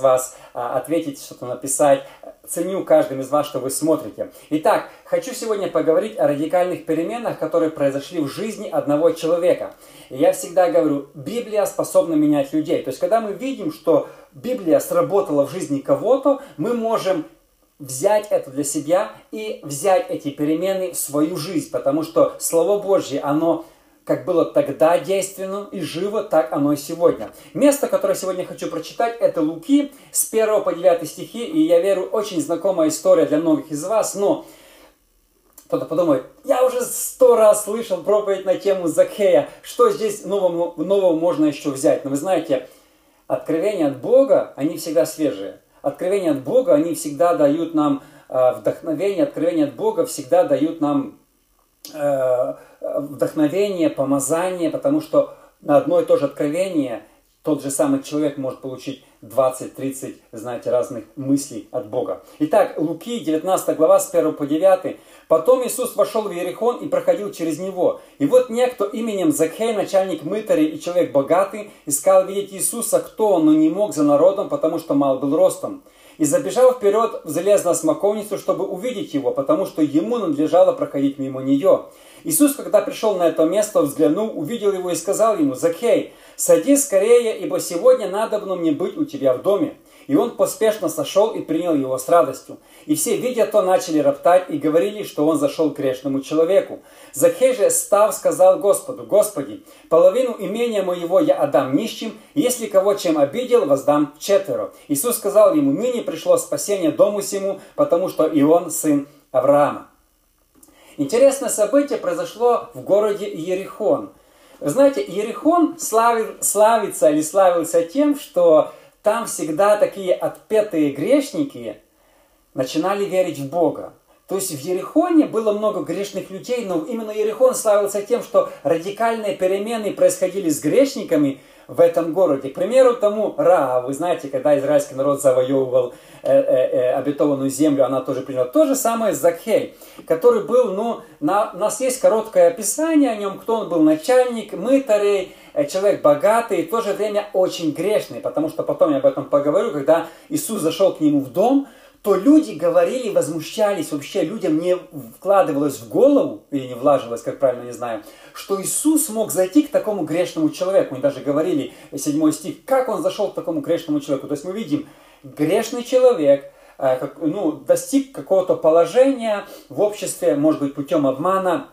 вас а, ответить, что-то написать. Ценю каждым из вас, что вы смотрите. Итак, хочу сегодня поговорить о радикальных переменах, которые произошли в жизни одного человека. И я всегда говорю, Библия способна менять людей. То есть, когда мы видим, что Библия сработала в жизни кого-то, мы можем взять это для себя и взять эти перемены в свою жизнь, потому что Слово Божье, оно как было тогда действенно и живо, так оно и сегодня. Место, которое сегодня хочу прочитать, это Луки с 1 по 9 стихи, и я верю, очень знакомая история для многих из вас, но кто-то подумает, я уже сто раз слышал проповедь на тему Закхея, что здесь нового, нового можно еще взять? Но вы знаете, откровения от Бога, они всегда свежие. Откровения от Бога, они всегда дают нам э, вдохновение, откровения от Бога всегда дают нам вдохновение, помазание, потому что на одно и то же откровение тот же самый человек может получить 20-30, знаете, разных мыслей от Бога. Итак, Луки, 19 глава, с 1 по 9. «Потом Иисус вошел в Иерихон и проходил через него. И вот некто именем Закхей, начальник мытарей и человек богатый, искал видеть Иисуса, кто он, но не мог за народом, потому что мал был ростом. И забежал вперед, залез на смоковницу, чтобы увидеть его, потому что ему надлежало проходить мимо нее. Иисус, когда пришел на это место, взглянул, увидел его и сказал ему, «Закхей, садись скорее, ибо сегодня надобно мне быть у тебя в доме». И он поспешно сошел и принял его с радостью. И все, видя то, начали роптать и говорили, что он зашел к грешному человеку. Захей же, став, сказал Господу, «Господи, половину имения моего я отдам нищим, если кого чем обидел, воздам четверо». Иисус сказал ему, «Ныне пришло спасение дому сему, потому что и он сын Авраама». Интересное событие произошло в городе Иерихон. Вы знаете, славит, славится или славился тем, что там всегда такие отпетые грешники начинали верить в Бога. То есть в Ерехоне было много грешных людей, но именно Ерехон славился тем, что радикальные перемены происходили с грешниками, в этом городе. К примеру тому Ра, вы знаете, когда израильский народ завоевывал э, э, э, обетованную землю, она тоже приняла. То же самое Закхей, который был, ну, на, у нас есть короткое описание о нем, кто он был, начальник мытарей, человек богатый и в то же время очень грешный, потому что потом я об этом поговорю, когда Иисус зашел к нему в дом, то люди говорили, возмущались, вообще людям не вкладывалось в голову, или не влаживалось, как правильно, не знаю, что Иисус мог зайти к такому грешному человеку. Мы даже говорили, седьмой стих, как он зашел к такому грешному человеку. То есть мы видим, грешный человек, э, ну, достиг какого-то положения в обществе, может быть, путем обмана,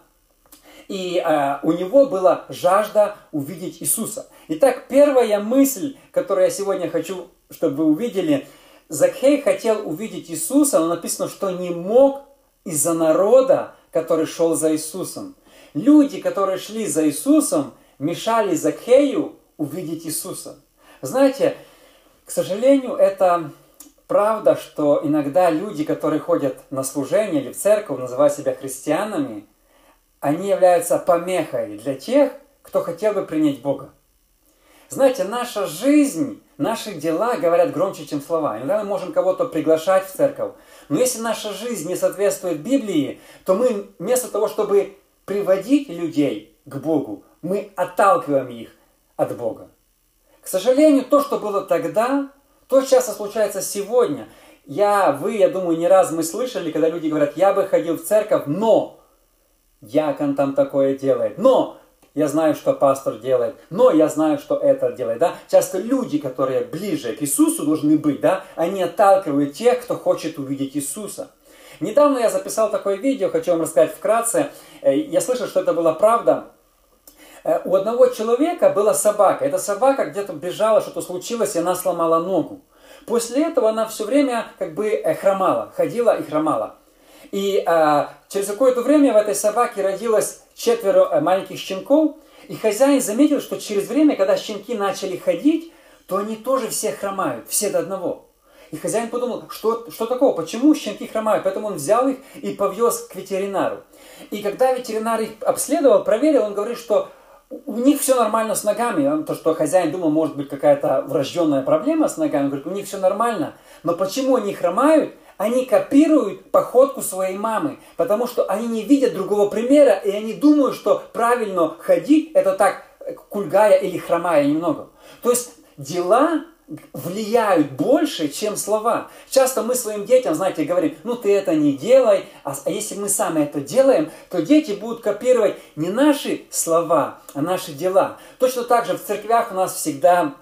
и э, у него была жажда увидеть Иисуса. Итак, первая мысль, которую я сегодня хочу, чтобы вы увидели – Закхей хотел увидеть Иисуса, но написано, что не мог из-за народа, который шел за Иисусом. Люди, которые шли за Иисусом, мешали Закхею увидеть Иисуса. Знаете, к сожалению, это правда, что иногда люди, которые ходят на служение или в церковь, называя себя христианами, они являются помехой для тех, кто хотел бы принять Бога. Знаете, наша жизнь Наши дела говорят громче, чем слова. Иногда мы можем кого-то приглашать в церковь. Но если наша жизнь не соответствует Библии, то мы вместо того, чтобы приводить людей к Богу, мы отталкиваем их от Бога. К сожалению, то, что было тогда, то часто случается сегодня. Я, вы, я думаю, не раз мы слышали, когда люди говорят, я бы ходил в церковь, но Якон там такое делает, но я знаю, что пастор делает, но я знаю, что это делает, да. Часто люди, которые ближе к Иисусу должны быть, да, они отталкивают тех, кто хочет увидеть Иисуса. Недавно я записал такое видео, хочу вам рассказать вкратце. Э, я слышал, что это была правда. Э, у одного человека была собака. Эта собака где-то бежала, что-то случилось, и она сломала ногу. После этого она все время как бы э, хромала, ходила и хромала. И а, через какое-то время в этой собаке родилось четверо э, маленьких щенков, и хозяин заметил, что через время, когда щенки начали ходить, то они тоже все хромают, все до одного. И хозяин подумал, что, что такого, почему щенки хромают? Поэтому он взял их и повез к ветеринару. И когда ветеринар их обследовал, проверил, он говорит, что у них все нормально с ногами. То, что хозяин думал, может быть какая-то врожденная проблема с ногами, он говорит, у них все нормально. Но почему они хромают? Они копируют походку своей мамы, потому что они не видят другого примера, и они думают, что правильно ходить, это так кульгая или хромая немного. То есть дела влияют больше, чем слова. Часто мы своим детям, знаете, говорим, ну ты это не делай, а, а если мы сами это делаем, то дети будут копировать не наши слова, а наши дела. Точно так же в церквях у нас всегда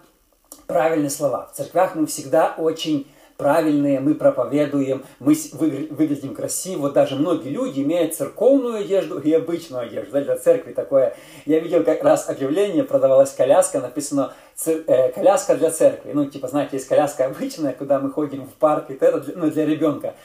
правильные слова. В церквях мы всегда очень правильные, мы проповедуем, мы выглядим красиво. Даже многие люди имеют церковную одежду и обычную одежду. Да, для церкви такое. Я видел как раз объявление, продавалась коляска, написано э, коляска для церкви. Ну, типа, знаете, есть коляска обычная, куда мы ходим в парк, это для, ну, для ребенка.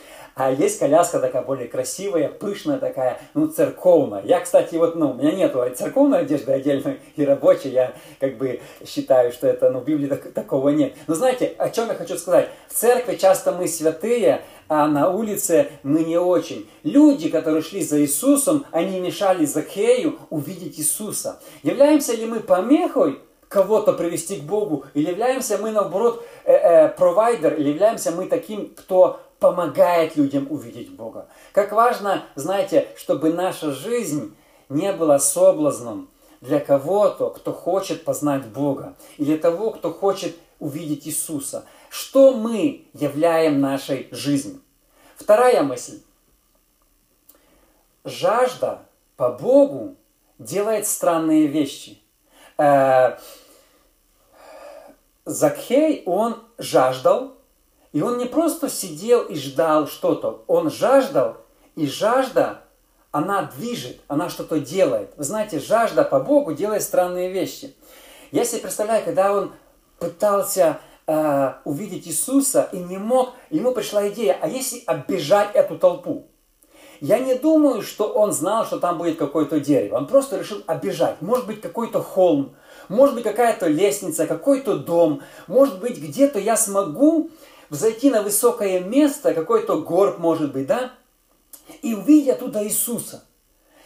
А есть коляска такая более красивая, пышная такая, ну, церковная. Я, кстати, вот, ну, у меня нету церковной одежды отдельной и рабочей. Я как бы считаю, что это, ну, в Библии так, такого нет. Но знаете, о чем я хочу сказать? В церкви часто мы святые, а на улице мы не очень. Люди, которые шли за Иисусом, они мешали Закхею увидеть Иисуса. Являемся ли мы помехой кого-то привести к Богу, или являемся мы, наоборот, э -э, провайдер, или являемся мы таким, кто помогает людям увидеть Бога. Как важно, знаете, чтобы наша жизнь не была соблазном для кого-то, кто хочет познать Бога, или того, кто хочет увидеть Иисуса. Что мы являем нашей жизнью? Вторая мысль. Жажда по Богу делает странные вещи. Э, Закхей, он жаждал и он не просто сидел и ждал что-то, он жаждал, и жажда, она движет, она что-то делает. Вы знаете, жажда по Богу делает странные вещи. Я себе представляю, когда он пытался э, увидеть Иисуса и не мог, ему пришла идея, а если оббежать эту толпу? Я не думаю, что он знал, что там будет какое-то дерево. Он просто решил оббежать. Может быть, какой-то холм, может быть, какая-то лестница, какой-то дом. Может быть, где-то я смогу взойти на высокое место, какой-то горб может быть, да, и увидеть оттуда Иисуса.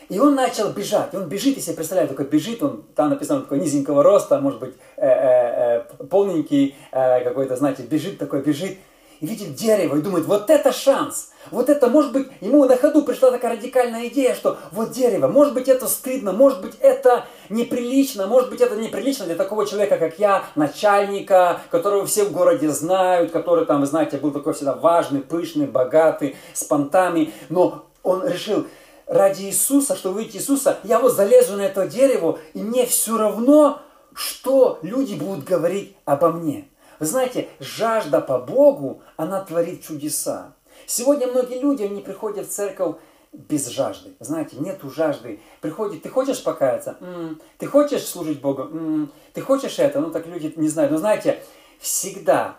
И он начал бежать. Он бежит, если представляю, только бежит, он там написано такой низенького роста, может быть, э, э, э, полненький какой-то, знаете, бежит такой, бежит и видит дерево и думает, вот это шанс, вот это, может быть, ему на ходу пришла такая радикальная идея, что вот дерево, может быть, это стыдно, может быть, это неприлично, может быть, это неприлично для такого человека, как я, начальника, которого все в городе знают, который там, вы знаете, был такой всегда важный, пышный, богатый, с понтами, но он решил, ради Иисуса, чтобы увидеть Иисуса, я вот залезу на это дерево, и мне все равно, что люди будут говорить обо мне. Знаете, жажда по Богу, она творит чудеса. Сегодня многие люди, они приходят в церковь без жажды. Знаете, нету жажды. Приходит, ты хочешь покаяться? М-м. Ты хочешь служить Богу? М-м. Ты хочешь это? Ну, так люди не знают. Но знаете, всегда,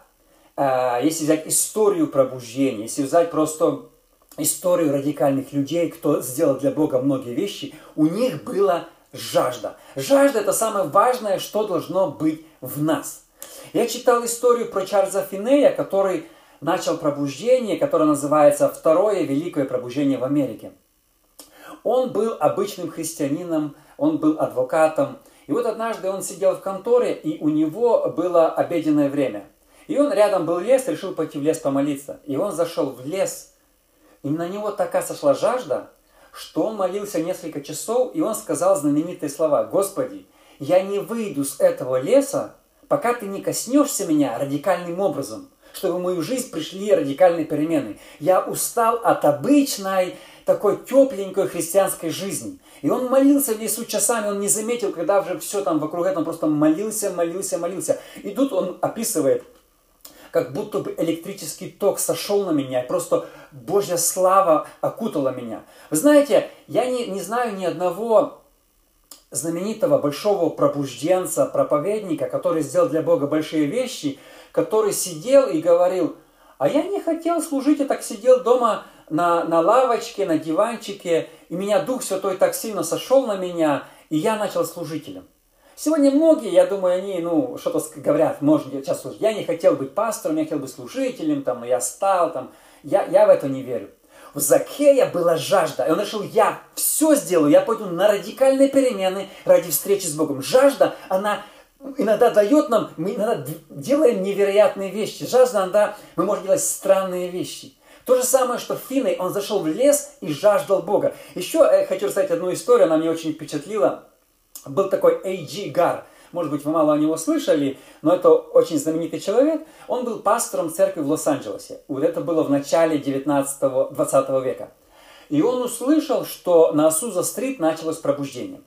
э, если взять историю пробуждения, если взять просто историю радикальных людей, кто сделал для Бога многие вещи, у них была жажда. Жажда – это самое важное, что должно быть в нас – я читал историю про Чарльза Финея, который начал пробуждение, которое называется «Второе великое пробуждение в Америке». Он был обычным христианином, он был адвокатом. И вот однажды он сидел в конторе, и у него было обеденное время. И он рядом был лес, решил пойти в лес помолиться. И он зашел в лес, и на него такая сошла жажда, что он молился несколько часов, и он сказал знаменитые слова «Господи, я не выйду с этого леса, пока ты не коснешься меня радикальным образом, чтобы в мою жизнь пришли радикальные перемены. Я устал от обычной, такой тепленькой христианской жизни. И он молился в лесу часами, он не заметил, когда уже все там вокруг этого, он просто молился, молился, молился. И тут он описывает, как будто бы электрический ток сошел на меня, и просто Божья слава окутала меня. Вы знаете, я не, не знаю ни одного знаменитого большого пробужденца, проповедника, который сделал для Бога большие вещи, который сидел и говорил, а я не хотел служить, я так сидел дома на, на лавочке, на диванчике, и меня Дух Святой так сильно сошел на меня, и я начал служителем. Сегодня многие, я думаю, они, ну, что-то говорят, может, сейчас служить. Я не хотел быть пастором, я хотел быть служителем, там, я стал, там. Я, я в это не верю. У Закея была жажда, и он решил, я все сделаю, я пойду на радикальные перемены ради встречи с Богом. Жажда, она иногда дает нам, мы иногда делаем невероятные вещи. Жажда, иногда мы можем делать странные вещи. То же самое, что Финной, он зашел в лес и жаждал Бога. Еще я хочу рассказать одну историю, она мне очень впечатлила. Был такой Эйджи Гар. Может быть, вы мало о него слышали, но это очень знаменитый человек. Он был пастором церкви в Лос-Анджелесе. Вот это было в начале 19-20 века. И он услышал, что на Асуза-стрит началось пробуждение.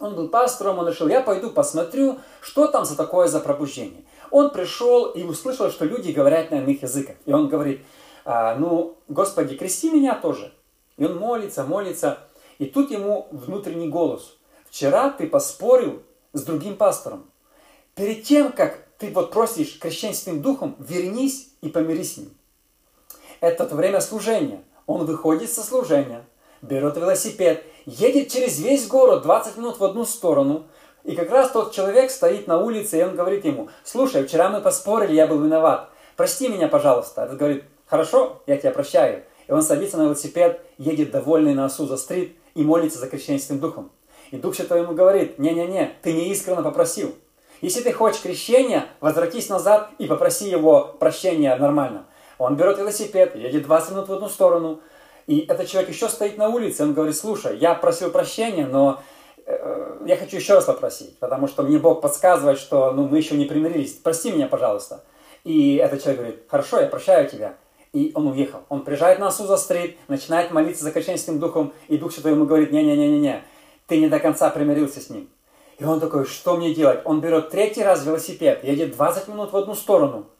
Он был пастором, он решил, я пойду посмотрю, что там за такое за пробуждение. Он пришел и услышал, что люди говорят на иных языках. И он говорит, а, ну, Господи, крести меня тоже. И он молится, молится. И тут ему внутренний голос. Вчера ты поспорил с другим пастором. Перед тем, как ты вот просишь крещенским духом, вернись и помирись с ним. Это время служения. Он выходит со служения, берет велосипед, едет через весь город 20 минут в одну сторону, и как раз тот человек стоит на улице, и он говорит ему, слушай, вчера мы поспорили, я был виноват, прости меня, пожалуйста. Этот говорит, хорошо, я тебя прощаю. И он садится на велосипед, едет довольный на Асуза-стрит и молится за крещенским духом. И Дух Святой ему говорит, не-не-не, ты неискренне попросил. Если ты хочешь крещения, возвратись назад и попроси его прощения нормально. Он берет велосипед, едет 20 минут в одну сторону, и этот человек еще стоит на улице, он говорит, слушай, я просил прощения, но э, я хочу еще раз попросить, потому что мне Бог подсказывает, что ну, мы еще не примирились, прости меня, пожалуйста. И этот человек говорит, хорошо, я прощаю тебя. И он уехал. Он приезжает на Суза-стрит, начинает молиться за крещенским духом, и Дух Святой ему говорит, не-не-не-не-не, ты не до конца примирился с ним. И он такой, что мне делать? Он берет третий раз велосипед, едет 20 минут в одну сторону –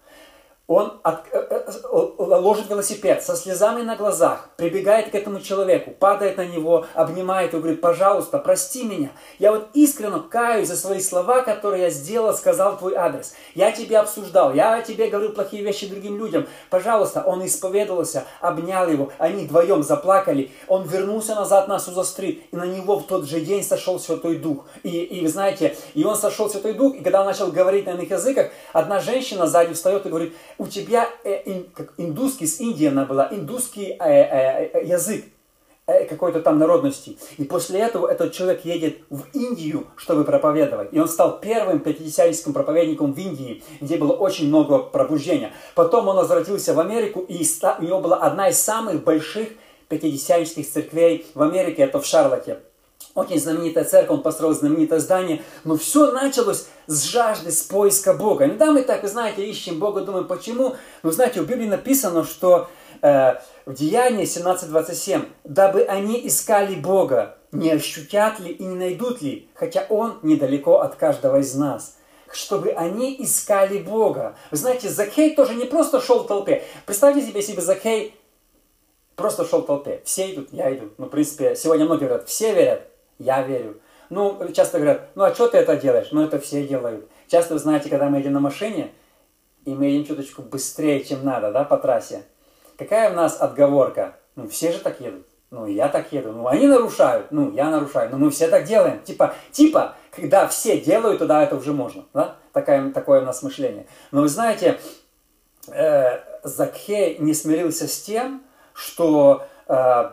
он от, э, э, ложит велосипед со слезами на глазах, прибегает к этому человеку, падает на него, обнимает и говорит, пожалуйста, прости меня. Я вот искренне каюсь за свои слова, которые я сделал, сказал твой адрес. Я тебе обсуждал, я тебе говорил плохие вещи другим людям. Пожалуйста, он исповедовался, обнял его, они вдвоем заплакали. Он вернулся назад на Суза-стрит, и на него в тот же день сошел Святой Дух. И, и вы знаете, и он сошел Святой Дух, и когда он начал говорить на иных языках, одна женщина сзади встает и говорит, у тебя э, ин, как индусский, с Индии она была, индусский э, э, э, язык э, какой-то там народности. И после этого этот человек едет в Индию, чтобы проповедовать. И он стал первым пятидесятническим проповедником в Индии, где было очень много пробуждения. Потом он возвратился в Америку, и у него была одна из самых больших пятидесятнических церквей в Америке, это в Шарлотте очень знаменитая церковь, он построил знаменитое здание, но все началось с жажды, с поиска Бога. Иногда мы так, вы знаете, ищем Бога, думаем, почему? Но знаете, в Библии написано, что э, в Деянии 17.27, дабы они искали Бога, не ощутят ли и не найдут ли, хотя Он недалеко от каждого из нас чтобы они искали Бога. Вы знаете, Закей тоже не просто шел в толпе. Представьте себе, если бы Закей просто шел в толпе. Все идут, я иду. Ну, в принципе, сегодня многие говорят, все верят, я верю. Ну, часто говорят, ну а что ты это делаешь? Ну, это все делают. Часто, вы знаете, когда мы едем на машине, и мы едем чуточку быстрее, чем надо, да, по трассе. Какая у нас отговорка? Ну, все же так едут. Ну, я так еду. Ну, они нарушают. Ну, я нарушаю. Ну, мы все так делаем. Типа, типа, когда все делают, тогда это уже можно. Да? Такое, такое у нас мышление. Но вы знаете, э, Закхей не смирился с тем, что э,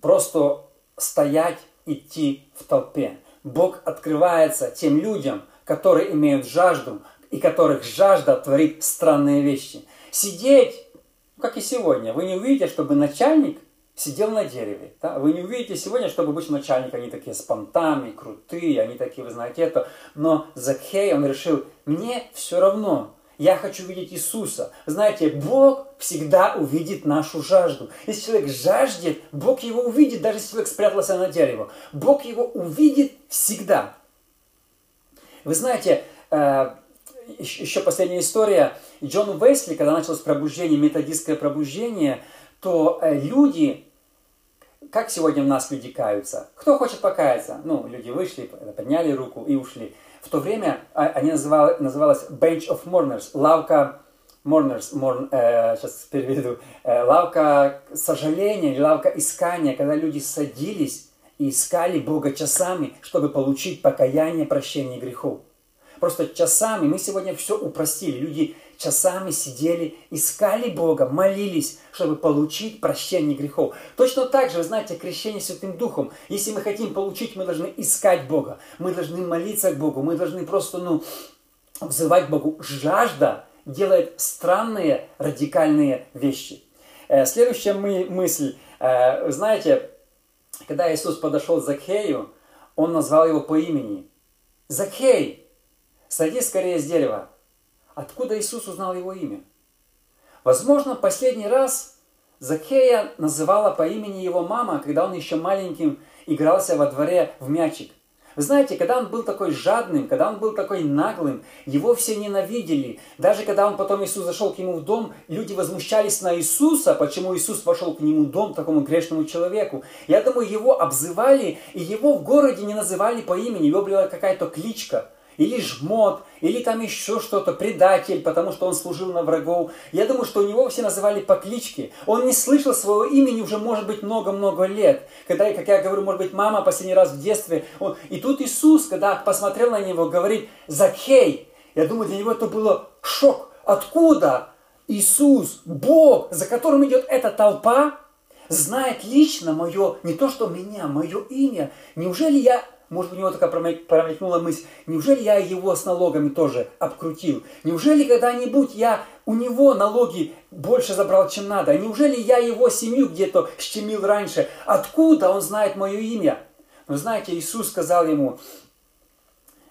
просто стоять идти в толпе. Бог открывается тем людям, которые имеют жажду, и которых жажда творит странные вещи. Сидеть, как и сегодня, вы не увидите, чтобы начальник сидел на дереве. Да? Вы не увидите сегодня, чтобы обычно начальник, они такие с понтами, крутые, они такие, вы знаете это. Но Закхей, он решил, мне все равно, я хочу видеть Иисуса. Знаете, Бог всегда увидит нашу жажду. Если человек жаждет, Бог его увидит, даже если человек спрятался на дерево. Бог его увидит всегда. Вы знаете, э, еще последняя история. Джон Уэсли, когда началось пробуждение, методистское пробуждение, то э, люди, как сегодня у нас люди каются? Кто хочет покаяться? Ну, люди вышли, подняли руку и ушли. В то время а, они называли, называлась Bench of Mourners, лавка mourners, mourn, э, сейчас переведу, э, лавка сожаления или лавка искания, когда люди садились и искали Бога часами, чтобы получить покаяние, прощение грехов. Просто часами, мы сегодня все упростили, люди часами сидели, искали Бога, молились, чтобы получить прощение грехов. Точно так же, вы знаете, крещение Святым Духом. Если мы хотим получить, мы должны искать Бога, мы должны молиться к Богу, мы должны просто, ну, взывать Богу. Жажда делает странные, радикальные вещи. Э, следующая мы, мысль. Э, знаете, когда Иисус подошел к Закхею, Он назвал его по имени. Закхей, сойди скорее с дерева. Откуда Иисус узнал его имя? Возможно, последний раз Закея называла по имени его мама, когда он еще маленьким игрался во дворе в мячик. Вы знаете, когда он был такой жадным, когда он был такой наглым, его все ненавидели. Даже когда он потом Иисус зашел к нему в дом, люди возмущались на Иисуса, почему Иисус вошел к нему в дом, такому грешному человеку. Я думаю, его обзывали, и его в городе не называли по имени, его была какая-то кличка или жмот, или там еще что-то, предатель, потому что он служил на врагов. Я думаю, что у него все называли по кличке. Он не слышал своего имени уже, может быть, много-много лет. Когда, как я говорю, может быть, мама последний раз в детстве. Он... И тут Иисус, когда посмотрел на него, говорит, Закхей. Я думаю, для него это было шок. Откуда Иисус, Бог, за которым идет эта толпа, знает лично мое, не то что меня, мое имя. Неужели я может, у него такая промелькнула мысль, неужели я его с налогами тоже обкрутил? Неужели когда-нибудь я у него налоги больше забрал, чем надо? Неужели я его семью где-то щемил раньше? Откуда он знает мое имя? Но знаете, Иисус сказал ему,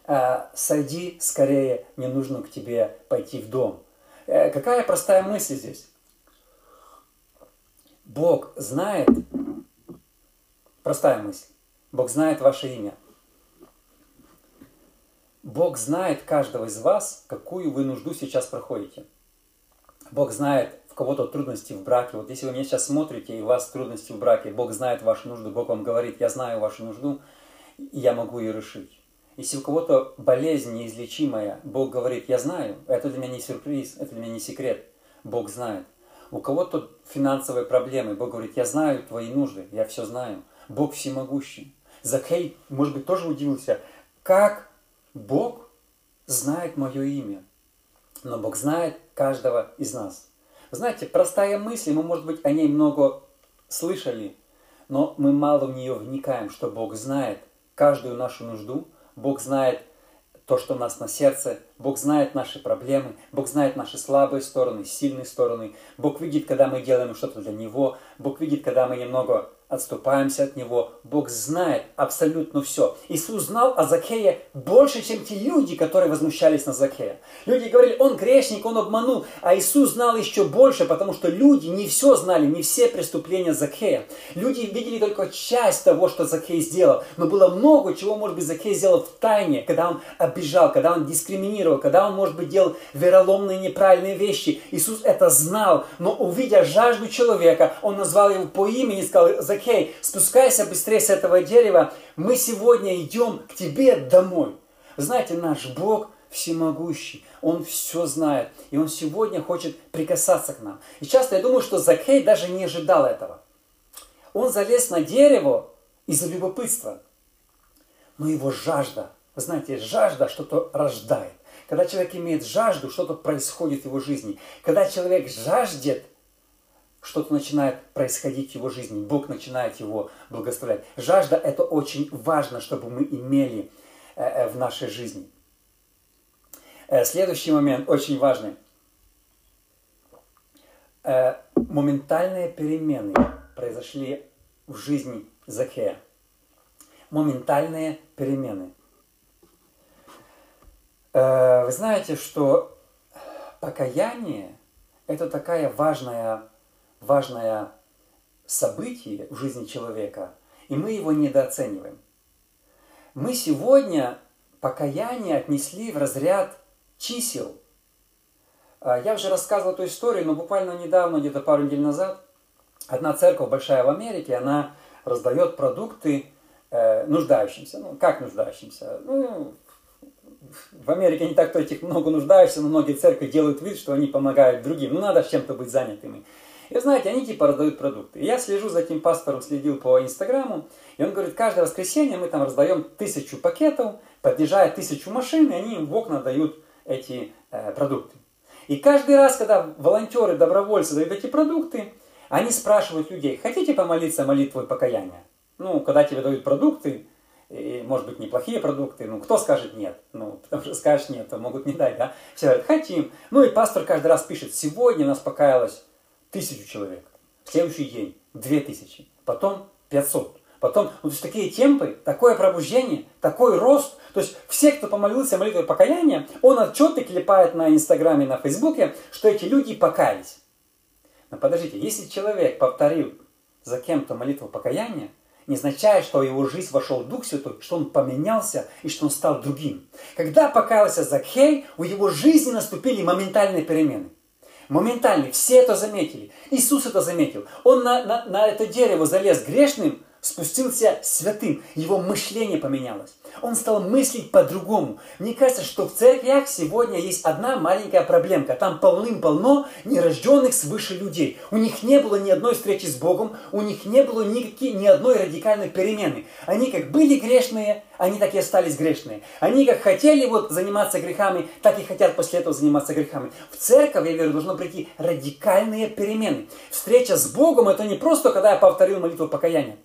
«Э, сойди скорее, мне нужно к тебе пойти в дом. Э, какая простая мысль здесь? Бог знает, простая мысль, Бог знает ваше имя. Бог знает каждого из вас, какую вы нужду сейчас проходите. Бог знает, в кого-то трудности в браке. Вот если вы меня сейчас смотрите, и у вас трудности в браке, Бог знает вашу нужду, Бог вам говорит, я знаю вашу нужду, и я могу ее решить. Если у кого-то болезнь неизлечимая, Бог говорит, я знаю, это для меня не сюрприз, это для меня не секрет, Бог знает. У кого-то финансовые проблемы, Бог говорит, я знаю твои нужды, я все знаю. Бог всемогущий. Закей, может быть, тоже удивился, как Бог знает мое имя, но Бог знает каждого из нас. знаете, простая мысль, мы, может быть, о ней много слышали, но мы мало в нее вникаем, что Бог знает каждую нашу нужду, Бог знает то, что у нас на сердце, Бог знает наши проблемы, Бог знает наши слабые стороны, сильные стороны, Бог видит, когда мы делаем что-то для Него, Бог видит, когда мы немного отступаемся от Него. Бог знает абсолютно все. Иисус знал о Закее больше, чем те люди, которые возмущались на Закея. Люди говорили, он грешник, он обманул. А Иисус знал еще больше, потому что люди не все знали, не все преступления Закея. Люди видели только часть того, что Закей сделал. Но было много чего, может быть, Закей сделал в тайне, когда он обижал, когда он дискриминировал, когда он, может быть, делал вероломные неправильные вещи. Иисус это знал, но увидя жажду человека, он назвал его по имени и сказал, Закей, спускайся быстрее с этого дерева, мы сегодня идем к тебе домой. Знаете, наш Бог всемогущий, Он все знает, и Он сегодня хочет прикасаться к нам. И часто я думаю, что Закей даже не ожидал этого. Он залез на дерево из-за любопытства. Но его жажда, знаете, жажда что-то рождает. Когда человек имеет жажду, что-то происходит в его жизни. Когда человек жаждет, что-то начинает происходить в его жизни, Бог начинает его благословлять. Жажда – это очень важно, чтобы мы имели э, э, в нашей жизни. Э, следующий момент очень важный. Моментальные перемены произошли в жизни Закея. Моментальные перемены. Вы знаете, что покаяние – это такая важная важное событие в жизни человека, и мы его недооцениваем. Мы сегодня покаяние отнесли в разряд чисел. А, я уже рассказывал эту историю, но буквально недавно, где-то пару недель назад, одна церковь большая в Америке, она раздает продукты э, нуждающимся. Ну, как нуждающимся? Ну, в Америке не так, кто этих много нуждающихся, но многие церкви делают вид, что они помогают другим. Ну, надо чем-то быть занятыми. И знаете, они типа раздают продукты. И я слежу за этим пастором, следил по Инстаграму, и он говорит, каждое воскресенье мы там раздаем тысячу пакетов, подъезжает тысячу машин, и они им в окна дают эти э, продукты. И каждый раз, когда волонтеры, добровольцы дают эти продукты, они спрашивают людей, хотите помолиться молитвой покаяния? Ну, когда тебе дают продукты, и, может быть, неплохие продукты, ну, кто скажет нет? Ну, потому что скажешь нет, то могут не дать, да? Все говорят, хотим. Ну, и пастор каждый раз пишет, сегодня нас покаялось тысячу человек, в следующий день две тысячи, потом 500. Потом, ну, то есть такие темпы, такое пробуждение, такой рост. То есть все, кто помолился молитвой покаяния, он отчеты клепает на Инстаграме, на Фейсбуке, что эти люди покаялись. Но подождите, если человек повторил за кем-то молитву покаяния, не означает, что в его жизнь вошел Дух Святой, что он поменялся и что он стал другим. Когда покаялся Закхей, у его жизни наступили моментальные перемены. Моментальные. Все это заметили. Иисус это заметил. Он на, на, на это дерево залез грешным, спустился святым, его мышление поменялось. Он стал мыслить по-другому. Мне кажется, что в церквях сегодня есть одна маленькая проблемка. Там полным-полно нерожденных свыше людей. У них не было ни одной встречи с Богом, у них не было никакие, ни одной радикальной перемены. Они как были грешные, они так и остались грешные. Они как хотели вот заниматься грехами, так и хотят после этого заниматься грехами. В церковь, я верю, должно прийти радикальные перемены. Встреча с Богом это не просто, когда я повторил молитву покаяния.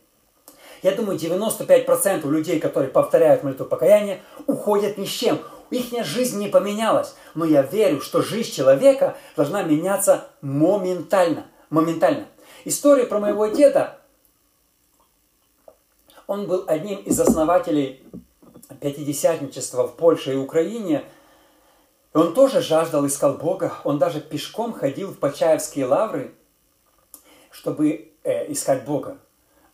Я думаю, 95% людей, которые повторяют молитву покаяния, уходят ни с чем. Их жизнь не поменялась. Но я верю, что жизнь человека должна меняться моментально. Моментально. История про моего деда. Он был одним из основателей пятидесятничества в Польше и Украине. И он тоже жаждал, искал Бога. Он даже пешком ходил в Почаевские лавры, чтобы э, искать Бога.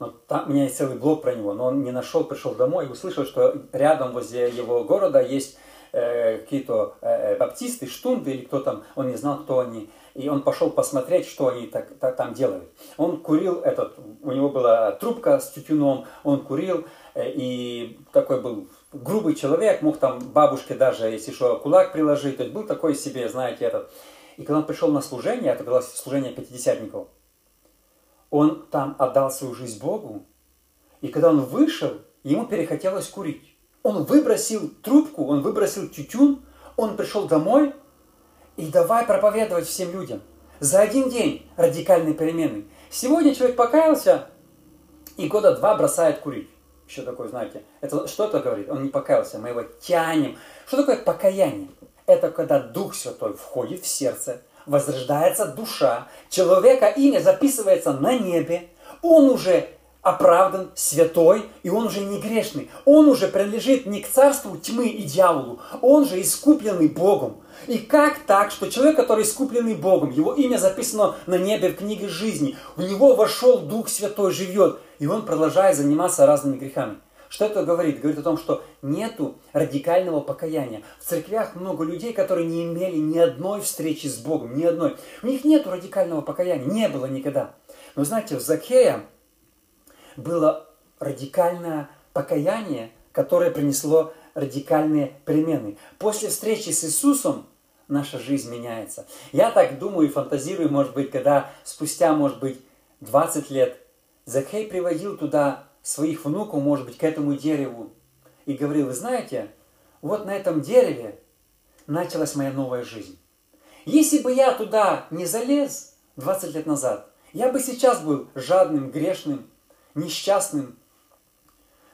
Но там, у меня есть целый блог про него, но он не нашел, пришел домой и услышал, что рядом возле его города есть э, какие-то э, баптисты, штунды или кто там, он не знал, кто они. И он пошел посмотреть, что они так, так, там делают. Он курил этот, у него была трубка с тютюном, он курил, э, и такой был грубый человек, мог там бабушке даже, если что, кулак приложить. То есть был такой себе, знаете, этот. И когда он пришел на служение, это было служение пятидесятников, он там отдал свою жизнь Богу, и когда он вышел, ему перехотелось курить. Он выбросил трубку, он выбросил тютюн, он пришел домой и давай проповедовать всем людям. За один день радикальные перемены. Сегодня человек покаялся и года два бросает курить. Еще такое, знаете, это что это говорит? Он не покаялся, мы его тянем. Что такое покаяние? Это когда Дух Святой входит в сердце, возрождается душа, человека имя записывается на небе, он уже оправдан, святой, и он уже не грешный. Он уже принадлежит не к царству тьмы и дьяволу, он же искупленный Богом. И как так, что человек, который искупленный Богом, его имя записано на небе в книге жизни, в него вошел Дух Святой, живет, и он продолжает заниматься разными грехами. Что это говорит? Говорит о том, что нету радикального покаяния. В церквях много людей, которые не имели ни одной встречи с Богом, ни одной. У них нету радикального покаяния, не было никогда. Но знаете, в Закея было радикальное покаяние, которое принесло радикальные перемены. После встречи с Иисусом наша жизнь меняется. Я так думаю и фантазирую, может быть, когда спустя, может быть, 20 лет Закхей приводил туда своих внуков, может быть, к этому дереву и говорил, вы знаете, вот на этом дереве началась моя новая жизнь. Если бы я туда не залез 20 лет назад, я бы сейчас был жадным, грешным, несчастным,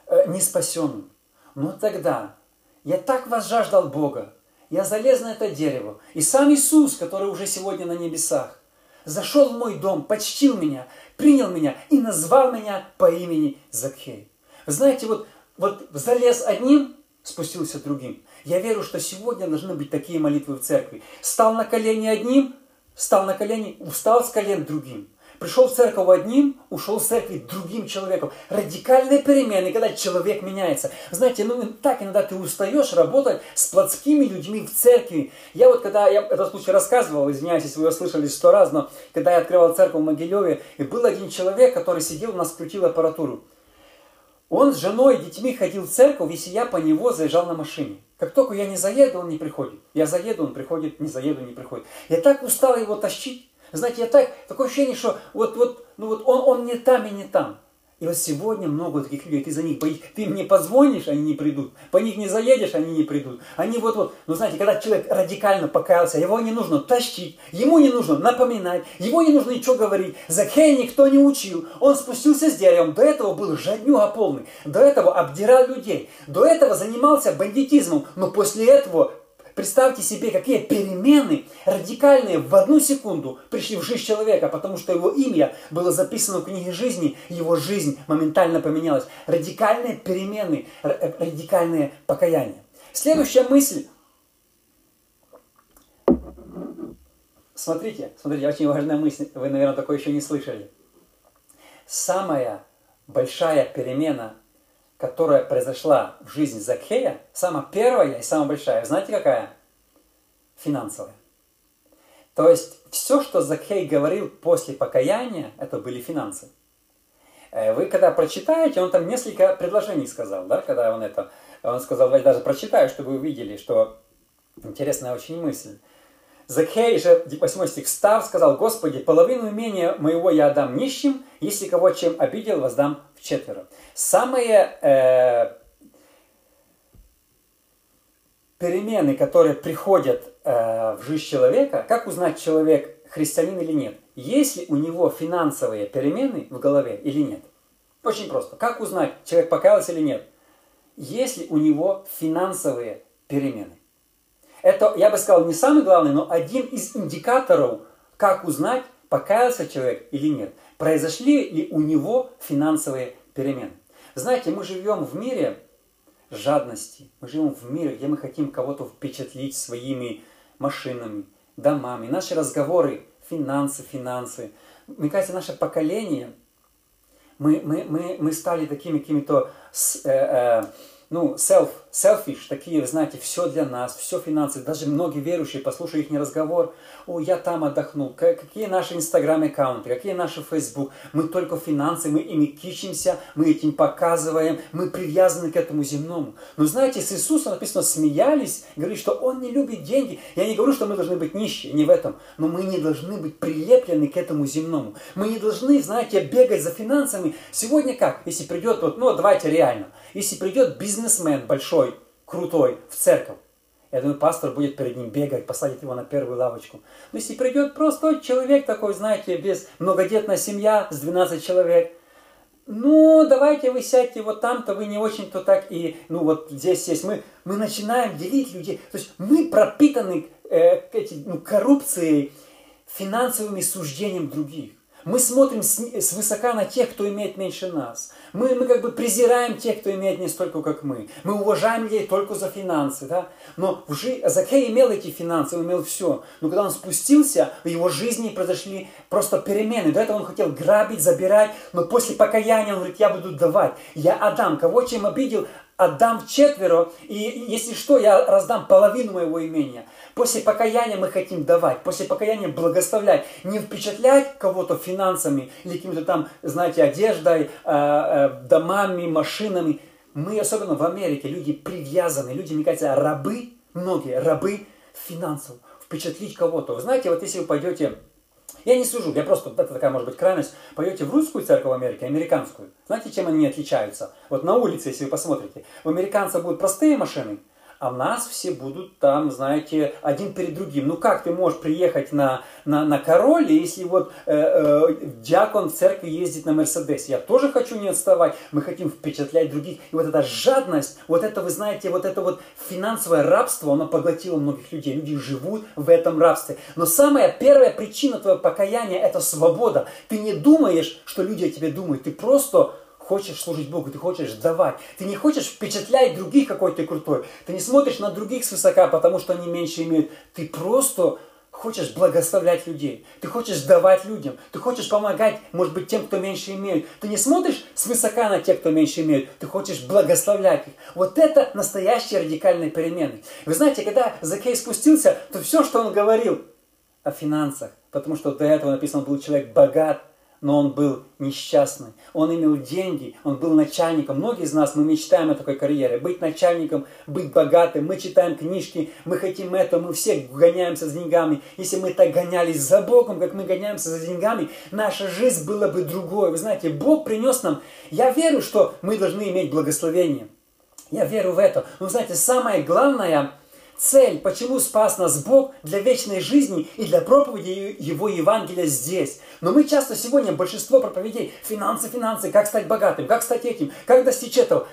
э, неспасенным. Но тогда я так возжаждал Бога, я залез на это дерево. И сам Иисус, который уже сегодня на небесах, зашел в мой дом, почтил меня, принял меня и назвал меня по имени Закхей. знаете, вот, вот залез одним, спустился другим. Я верю, что сегодня должны быть такие молитвы в церкви. Стал на колени одним, стал на колени, устал с колен другим. Пришел в церковь одним, ушел в церкви другим человеком. Радикальные перемены, когда человек меняется. Знаете, ну так иногда ты устаешь работать с плотскими людьми в церкви. Я вот когда, я этот случай рассказывал, извиняюсь, если вы его слышали сто раз, но когда я открывал церковь в Могилеве, и был один человек, который сидел, у нас крутил аппаратуру. Он с женой и детьми ходил в церковь, если я по него заезжал на машине. Как только я не заеду, он не приходит. Я заеду, он приходит, не заеду, не приходит. Я так устал его тащить. Знаете, я так, такое ощущение, что вот, вот, ну вот он, он не там и не там. И вот сегодня много таких людей, ты за них, ты мне позвонишь, они не придут, по них не заедешь, они не придут. Они вот-вот, ну знаете, когда человек радикально покаялся, его не нужно тащить, ему не нужно напоминать, его не нужно ничего говорить. Закхея никто не учил, он спустился с деревом, до этого был жаднюга полный, до этого обдирал людей, до этого занимался бандитизмом, но после этого представьте себе, какие перемены радикальные в одну секунду пришли в жизнь человека, потому что его имя было записано в книге жизни, его жизнь моментально поменялась. Радикальные перемены, э, радикальные покаяния. Следующая мысль. Смотрите, смотрите, очень важная мысль, вы, наверное, такое еще не слышали. Самая большая перемена которая произошла в жизни Закхея, самая первая и самая большая, знаете какая? Финансовая. То есть все, что Закхей говорил после покаяния, это были финансы. Э, вы когда прочитаете, он там несколько предложений сказал, да, когда он это, он сказал, давайте даже прочитаю, чтобы вы увидели, что интересная очень мысль. Закхей же, 8 стих, став, сказал, Господи, половину имения моего я отдам нищим, если кого чем обидел, воздам в четверо. Самые э, перемены, которые приходят э, в жизнь человека, как узнать, человек христианин или нет? Есть ли у него финансовые перемены в голове или нет? Очень просто. Как узнать, человек покаялся или нет? Есть ли у него финансовые перемены? Это, я бы сказал, не самый главный, но один из индикаторов, как узнать, покаялся человек или нет. Произошли ли у него финансовые перемены. Знаете, мы живем в мире жадности. Мы живем в мире, где мы хотим кого-то впечатлить своими машинами, домами. Наши разговоры, финансы, финансы. Мне кажется, наше поколение, мы, мы, мы, мы стали такими какими-то... Э, э, ну, self, selfish, такие, знаете, все для нас, все финансы. Даже многие верующие, послушая их разговор, о, я там отдохнул, какие наши инстаграм-аккаунты, какие наши фейсбук. Мы только финансы, мы ими кичимся, мы этим показываем, мы привязаны к этому земному. Но знаете, с Иисусом написано, смеялись, говорит, что Он не любит деньги. Я не говорю, что мы должны быть нищие, не в этом, но мы не должны быть прилеплены к этому земному. Мы не должны, знаете, бегать за финансами. Сегодня как? Если придет, вот, ну давайте реально, если придет бизнесмен большой, крутой в церковь, я думаю, пастор будет перед ним бегать, посадить его на первую лавочку. Но если придет простой человек такой, знаете, без многодетная семья с 12 человек, ну, давайте вы сядьте вот там-то, вы не очень-то так и, ну, вот здесь есть. Мы, мы начинаем делить людей. То есть мы пропитаны э, эти, ну, коррупцией, финансовыми суждением других. Мы смотрим свысока на тех, кто имеет меньше нас. Мы, мы как бы презираем тех, кто имеет не столько, как мы. Мы уважаем людей только за финансы. Да? Но в жи... Закей имел эти финансы, он имел все. Но когда он спустился, в его жизни произошли просто перемены. До этого он хотел грабить, забирать, но после покаяния он говорит, я буду давать. Я отдам. Кого чем обидел, отдам четверо, и если что, я раздам половину моего имения. После покаяния мы хотим давать, после покаяния благословлять, не впечатлять кого-то финансами или какими-то там, знаете, одеждой, э, домами, машинами. Мы, особенно в Америке, люди привязаны, люди, мне кажется, рабы, многие рабы финансов, впечатлить кого-то. Вы знаете, вот если вы пойдете я не сужу, я просто, это такая может быть крайность, пойдете в русскую церковь в Америке, американскую, знаете, чем они отличаются? Вот на улице, если вы посмотрите, у американцев будут простые машины, а нас все будут там, знаете, один перед другим. Ну как ты можешь приехать на, на, на короле, если вот э, э, диакон в церкви ездит на Мерседесе? Я тоже хочу не отставать, мы хотим впечатлять других. И вот эта жадность, вот это, вы знаете, вот это вот финансовое рабство, оно поглотило многих людей. Люди живут в этом рабстве. Но самая первая причина твоего покаяния – это свобода. Ты не думаешь, что люди о тебе думают, ты просто хочешь служить Богу, ты хочешь давать. Ты не хочешь впечатлять других, какой ты крутой. Ты не смотришь на других свысока, потому что они меньше имеют. Ты просто хочешь благословлять людей. Ты хочешь давать людям. Ты хочешь помогать, может быть, тем, кто меньше имеет. Ты не смотришь свысока на тех, кто меньше имеет. Ты хочешь благословлять их. Вот это настоящие радикальные перемены. Вы знаете, когда Закей спустился, то все, что он говорил о финансах, потому что до этого написано, был человек богат, но он был несчастный. Он имел деньги, он был начальником. Многие из нас, мы мечтаем о такой карьере. Быть начальником, быть богатым. Мы читаем книжки, мы хотим это, мы все гоняемся за деньгами. Если мы так гонялись за Богом, как мы гоняемся за деньгами, наша жизнь была бы другой. Вы знаете, Бог принес нам... Я верю, что мы должны иметь благословение. Я верю в это. Но, знаете, самое главное – цель, почему спас нас Бог для вечной жизни и для проповеди Его Евангелия здесь. Но мы часто сегодня, большинство проповедей, финансы, финансы, как стать богатым, как стать этим, как достичь этого.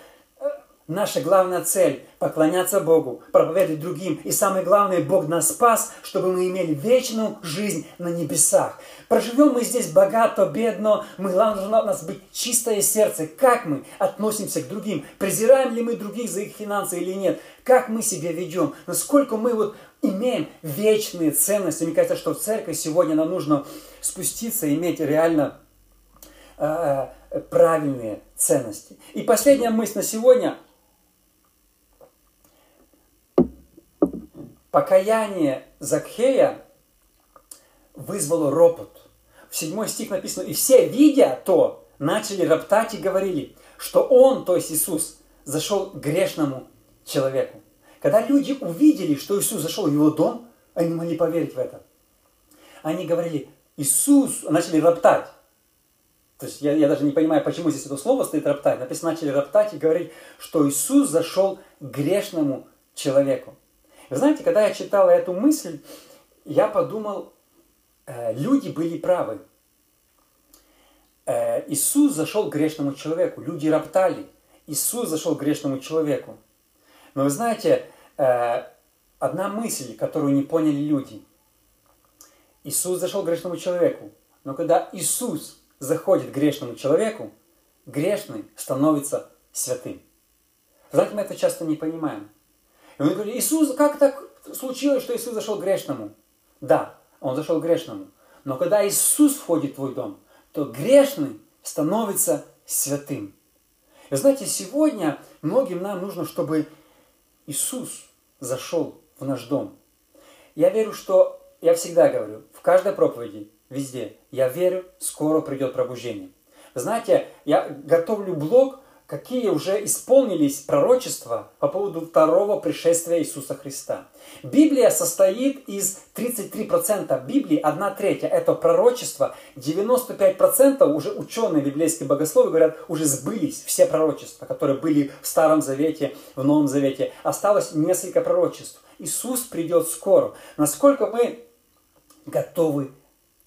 Наша главная цель – поклоняться Богу, проповедовать другим. И самое главное, Бог нас спас, чтобы мы имели вечную жизнь на небесах. Проживем мы здесь богато, бедно, мы, главное, у нас быть чистое сердце. Как мы относимся к другим? Презираем ли мы других за их финансы или нет? Как мы себя ведем? Насколько мы вот имеем вечные ценности? Мне кажется, что в церкви сегодня нам нужно спуститься, иметь реально э, э правильные ценности. И последняя мысль на сегодня – покаяние Закхея вызвало ропот. В седьмой стих написано, и все, видя то, начали роптать и говорили, что он, то есть Иисус, зашел к грешному человеку. Когда люди увидели, что Иисус зашел в его дом, они не могли поверить в это. Они говорили, Иисус, начали роптать. То есть я, я даже не понимаю, почему здесь это слово стоит роптать. Написано, начали роптать и говорить, что Иисус зашел к грешному человеку. Знаете, когда я читал эту мысль, я подумал, э, люди были правы. Э, Иисус зашел к грешному человеку, люди роптали. Иисус зашел к грешному человеку. Но вы знаете, э, одна мысль, которую не поняли люди. Иисус зашел к грешному человеку. Но когда Иисус заходит к грешному человеку, грешный становится святым. Знаете, мы это часто не понимаем. И он говорит, Иисус, как так случилось, что Иисус зашел к грешному? Да, он зашел к грешному. Но когда Иисус входит в твой дом, то грешный становится святым. И знаете, сегодня многим нам нужно, чтобы Иисус зашел в наш дом. Я верю, что, я всегда говорю, в каждой проповеди, везде, я верю, скоро придет пробуждение. Знаете, я готовлю блог какие уже исполнились пророчества по поводу второго пришествия Иисуса Христа. Библия состоит из 33% Библии, 1 третья – это пророчество, 95% уже ученые библейские богословы говорят, уже сбылись все пророчества, которые были в Старом Завете, в Новом Завете. Осталось несколько пророчеств. Иисус придет скоро. Насколько мы готовы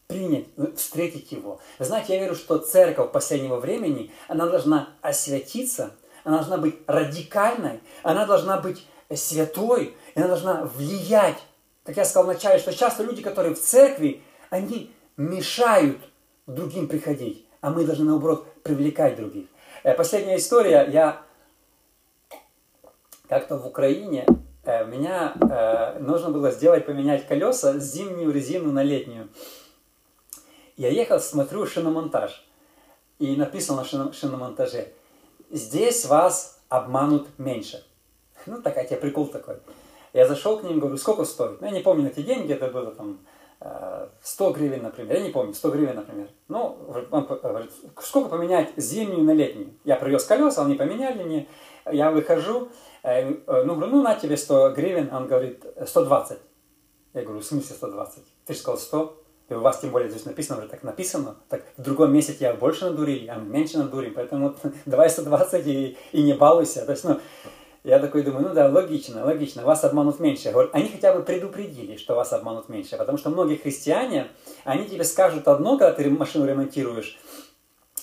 принять, встретить Его. Знаете, я верю, что церковь последнего времени, она должна освятиться, она должна быть радикальной, она должна быть святой, и она должна влиять. Как я сказал вначале, что часто люди, которые в церкви, они мешают другим приходить, а мы должны, наоборот, привлекать других. Э, последняя история. Я как-то в Украине э, меня э, нужно было сделать, поменять колеса с зимнюю резину на летнюю. Я ехал, смотрю шиномонтаж. И написано на шиномонтаже, здесь вас обманут меньше. Ну, такая тебе прикол такой. Я зашел к ним, говорю, сколько стоит? Ну, я не помню на эти деньги, это было там 100 э, гривен, например. Я не помню, 100 гривен, например. Ну, он говорит, сколько поменять зимнюю на летнюю? Я привез колеса, они поменяли мне. Я выхожу, э, э, ну, говорю, ну, на тебе 100 гривен. Он говорит, 120. Я говорю, в смысле 120? Ты же сказал 100. И у вас тем более здесь написано, уже так написано, так в другом месте тебя больше надурили, а мы меньше надурим, поэтому давай 120 и, и не балуйся. То есть, ну, я такой думаю, ну да, логично, логично, вас обманут меньше. Они хотя бы предупредили, что вас обманут меньше, потому что многие христиане, они тебе скажут одно, когда ты машину ремонтируешь,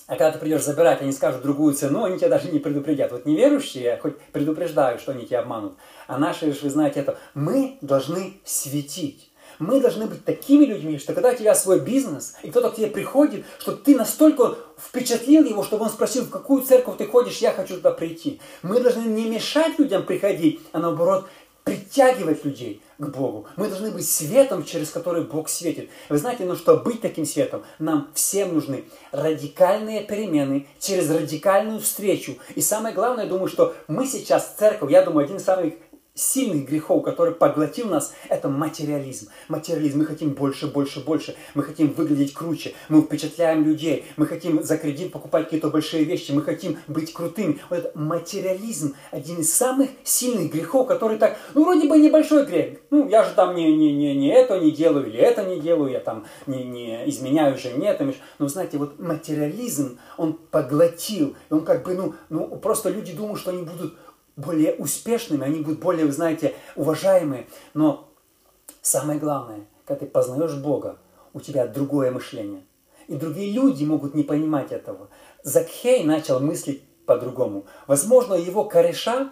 а когда ты придешь забирать, они скажут другую цену, они тебя даже не предупредят. Вот неверующие хоть предупреждают, что они тебя обманут. А наши, вы знаете это, мы должны светить. Мы должны быть такими людьми, что когда у тебя свой бизнес, и кто-то к тебе приходит, что ты настолько впечатлил его, чтобы он спросил, в какую церковь ты ходишь, я хочу туда прийти. Мы должны не мешать людям приходить, а наоборот притягивать людей к Богу. Мы должны быть светом, через который Бог светит. Вы знаете, ну что, быть таким светом, нам всем нужны радикальные перемены через радикальную встречу. И самое главное, я думаю, что мы сейчас церковь, я думаю, один из самых сильных грехов, который поглотил нас, это материализм. Материализм. Мы хотим больше, больше, больше. Мы хотим выглядеть круче. Мы впечатляем людей. Мы хотим за кредит покупать какие-то большие вещи. Мы хотим быть крутыми. Вот это материализм один из самых сильных грехов, который так, ну, вроде бы небольшой грех. Ну, я же там не, не, не, не это не делаю, или это не делаю, я там не, не изменяю жене. Там, но, знаете, вот материализм, он поглотил. И он как бы, ну, ну, просто люди думают, что они будут более успешными, они будут более, вы знаете, уважаемые. Но самое главное, когда ты познаешь Бога, у тебя другое мышление. И другие люди могут не понимать этого. Закхей начал мыслить по-другому. Возможно, его кореша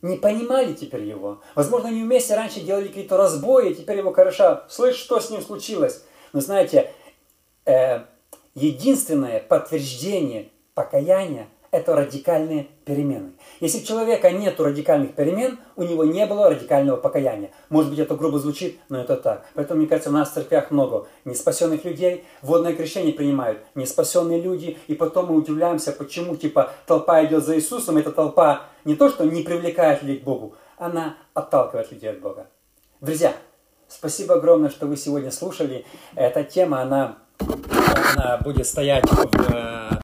не понимали теперь его. Возможно, они вместе раньше делали какие-то разбои, и теперь его кореша, слышь, что с ним случилось? Но знаете, э, единственное подтверждение покаяния – это радикальные перемены. Если у человека нет радикальных перемен, у него не было радикального покаяния. Может быть, это грубо звучит, но это так. Поэтому, мне кажется, у нас в церквях много неспасенных людей, водное крещение принимают неспасенные люди, и потом мы удивляемся, почему, типа, толпа идет за Иисусом, эта толпа не то, что не привлекает людей к Богу, она отталкивает людей от Бога. Друзья, спасибо огромное, что вы сегодня слушали. Эта тема, она, она будет стоять в